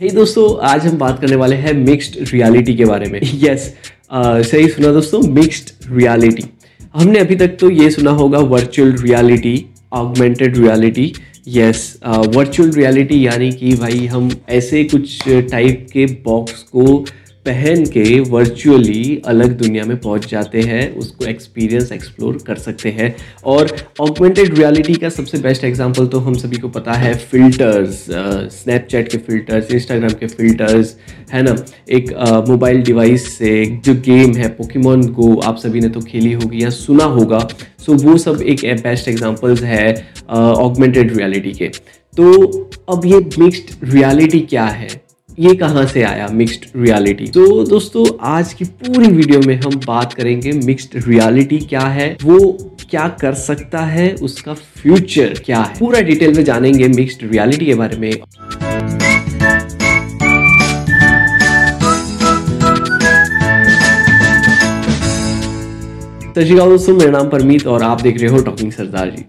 hey दोस्तों आज हम बात करने वाले हैं मिक्स्ड रियलिटी के बारे में। यस yes, सही सुना दोस्तों मिक्स्ड रियलिटी हमने अभी तक तो ये सुना होगा virtual reality augmented reality yes virtual reality यानी कि भाई हम ऐसे कुछ टाइप के बॉक्स को पहन के वर्चुअली अलग दुनिया में पहुँच जाते हैं उसको एक्सपीरियंस एक्सप्लोर कर सकते हैं। और ऑगमेंटेड रियलिटी का सबसे बेस्ट एग्जांपल तो हम सभी को पता है फिल्टर्स स्नैपचैट के फिल्टर्स इंस्टाग्राम के फिल्टर्स है ना? एक मोबाइल uh, डिवाइस से जो गेम है पोकेमोन गो आप सभी ने तो खेली होगी या सुना होगा। सो so, वो सब एक बेस्ट एग्जाम्पल्स है ऑगमेंटेड uh, रियलिटी के। तो अब ये मिक्स्ड रियलिटी क्या है? ये कहाँ से आया? मिक्स्ड रियलिटी तो दोस्तों, आज की पूरी वीडियो में हम बात करेंगे मिक्स्ड रियलिटी क्या है, वो क्या कर सकता है, उसका फ्यूचर क्या है। पूरा डिटेल में जानेंगे मिक्स्ड रियलिटी के बारे में। सत श्रीकाल दोस्तों, मेरा नाम परमीत और आप देख रहे हो टॉकिंग सरदार जी।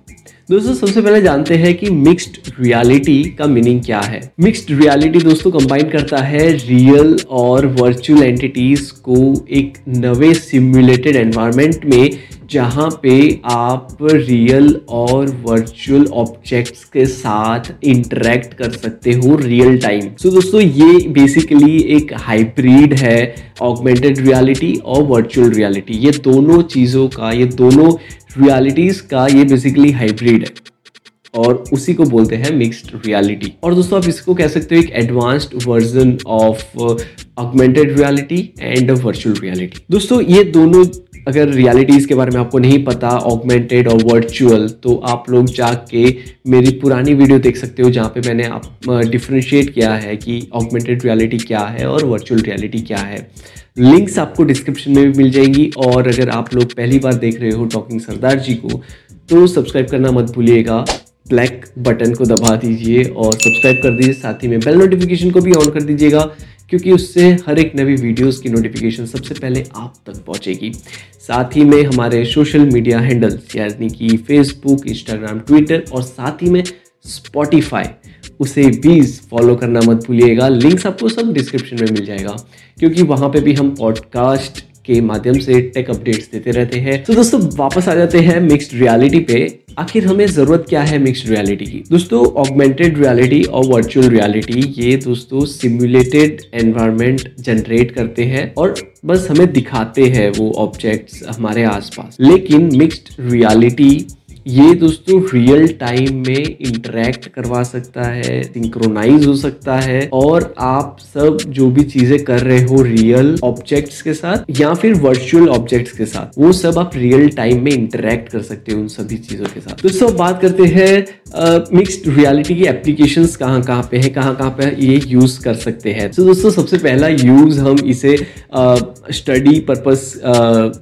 दोस्तों, सबसे पहले जानते हैं कि मिक्स्ड रियलिटी का मीनिंग क्या है। मिक्स्ड रियलिटी दोस्तों कंबाइन करता है रियल और वर्चुअल एंटिटीज को एक नवे सिमुलेटेड एनवायरमेंट में जहाँ पे आप रियल और वर्चुअल ऑब्जेक्ट्स के साथ इंटरेक्ट कर सकते हो रियल टाइम सो दोस्तों, ये बेसिकली एक हाइब्रिड है ऑगमेंटेड रियलिटी और वर्चुअल रियलिटी ये दोनों चीज़ों का, ये दोनों रियलिटीज़ का ये बेसिकली हाइब्रिड है और उसी को बोलते हैं मिक्स्ड रियलिटी और दोस्तों, आप इसको कह सकते हो एक advanced version of augmented reality and virtual reality दोस्तों, ये दोनों अगर रियलिटीज़ के बारे में आपको नहीं पता ऑगमेंटेड और वर्चुअल तो आप लोग जाके मेरी पुरानी वीडियो देख सकते हो जहाँ पे मैंने आप डिफ्रेंशिएट किया है कि ऑगमेंटेड रियलिटी क्या है और वर्चुअल रियलिटी क्या है। लिंक्स आपको डिस्क्रिप्शन में भी मिल जाएँगी और अगर आप लोग पहली बार देख रहे हो टॉकिंग सरदार जी को तो सब्सक्राइब करना मत भूलिएगा। ब्लैक बटन को दबा दीजिए और सब्सक्राइब कर दीजिए। साथ ही में बेल नोटिफिकेशन को भी ऑन कर दीजिएगा। क्योंकि उससे हर एक नवी वीडियोस की नोटिफिकेशन सबसे पहले आप तक पहुंचेगी। साथ ही में हमारे सोशल मीडिया हैंडल्स यानी कि फेसबुक इंस्टाग्राम ट्विटर और साथ ही में स्पॉटिफाई उसे भी फॉलो करना मत भूलिएगा। लिंक्स आपको सब डिस्क्रिप्शन में मिल जाएगा, क्योंकि वहाँ पे भी हम पॉडकास्ट के माध्यम से टेक अपडेट्स देते रहते हैं। तो दोस्तों, वापस आ जाते हैं मिक्स्ड रियलिटी पे। आखिर हमें ज़रूरत क्या है मिक्स्ड रियलिटी की? दोस्तों ऑगमेंटेड रियलिटी और वर्चुअल रियलिटी ये दोस्तों सिमुलेटेड एनवायरनमेंट जनरेट करते हैं और बस हमें दिखाते हैं वो ऑब्जेक्ट्स हमारे आसपास। लेकिन मिक्स्ड रियलिटी ये दोस्तों रियल टाइम में इंटरेक्ट करवा सकता है सिंक्रोनाइज हो सकता है और आप सब जो भी चीज़ें कर रहे हो रियल ऑब्जेक्ट्स के साथ या फिर वर्चुअल ऑब्जेक्ट्स के साथ, वो सब आप रियल टाइम में इंटरेक्ट कर सकते हो उन सभी चीज़ों के साथ। दोस्तों बात करते हैं मिक्स्ड रियलिटी की एप्लीकेशन कहाँ कहाँ पे है, कहाँ कहाँ पे ये यूज़ कर सकते हैं। तो दोस्तों सबसे पहला यूज़ हम इसे स्टडी पर्पस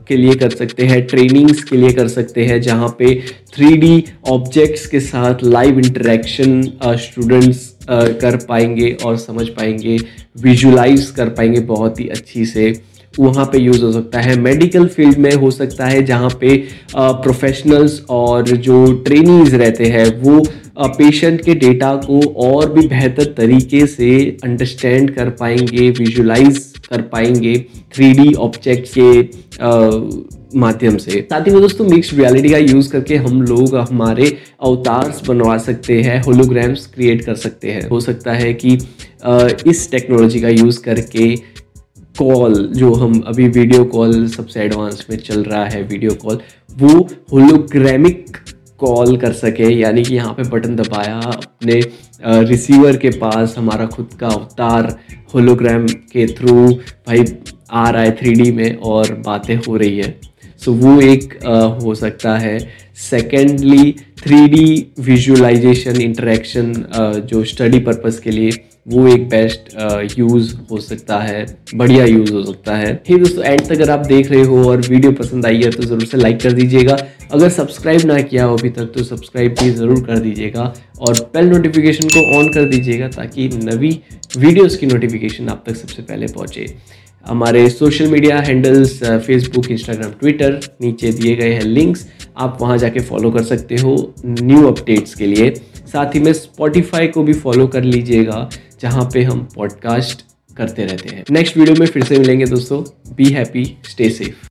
के लिए कर सकते हैं ट्रेनिंग्स के लिए कर सकते हैं, जहाँ पे थ्री ऑब्जेक्ट्स के साथ लाइव इंटरेक्शन स्टूडेंट्स कर पाएँगे और समझ पाएँगे विजुलाइज कर पाएँगे बहुत ही अच्छी से। वहाँ पे यूज़ हो सकता है। मेडिकल फ़ील्ड में हो सकता है जहाँ पे प्रोफेशनल्स और जो ट्रेनिंग्स रहते हैं, वो पेशेंट के डेटा को और भी बेहतर तरीके से अंडरस्टैंड कर पाएँगे विजुलाइज कर पाएँगे। थ्री ऑब्जेक्ट के माध्यम से। साथ ही में दोस्तों मिक्स रियलिटी का यूज़ करके हम लोग हमारे अवतार्स बनवा सकते हैं होलोग्राम्स क्रिएट कर सकते हैं। हो सकता है कि इस टेक्नोलॉजी का यूज़ करके कॉल जो हम अभी वीडियो कॉल सबसे एडवांस में चल रहा है वीडियो कॉल वो होलोग्रामिक कॉल कर सके। यानी कि यहाँ पे बटन दबाया, अपने रिसीवर के पास हमारा खुद का अवतार होलोग्राम के थ्रू भाई आ रहा है थ्री में और बातें हो रही है। सो so, वो एक uh, हो सकता है। Secondly three D visualisation interaction जो स्टडी पर्पस के लिए वो एक बेस्ट यूज़ हो सकता है। बढ़िया यूज़ हो सकता है। ही दोस्तों एंड तक अगर आप देख रहे हो और वीडियो पसंद आई है तो ज़रूर से लाइक कर दीजिएगा। अगर सब्सक्राइब ना किया हो अभी तक तो सब्सक्राइब भी ज़रूर कर दीजिएगा। और बेल नोटिफिकेशन को ऑन कर दीजिएगा ताकि नवी वीडियोस की नोटिफिकेशन आप तक सबसे पहले पहुँचे। हमारे social media handles Facebook Instagram Twitter नीचे दिए गए हैं लिंक्स आप वहाँ जाके फॉलो कर सकते हो न्यू अपडेट्स के लिए। साथ ही में स्पॉटिफाई को भी फॉलो कर लीजिएगा, जहाँ पे हम पॉडकास्ट करते रहते हैं। नेक्स्ट वीडियो में फिर से मिलेंगे दोस्तों। Be happy stay safe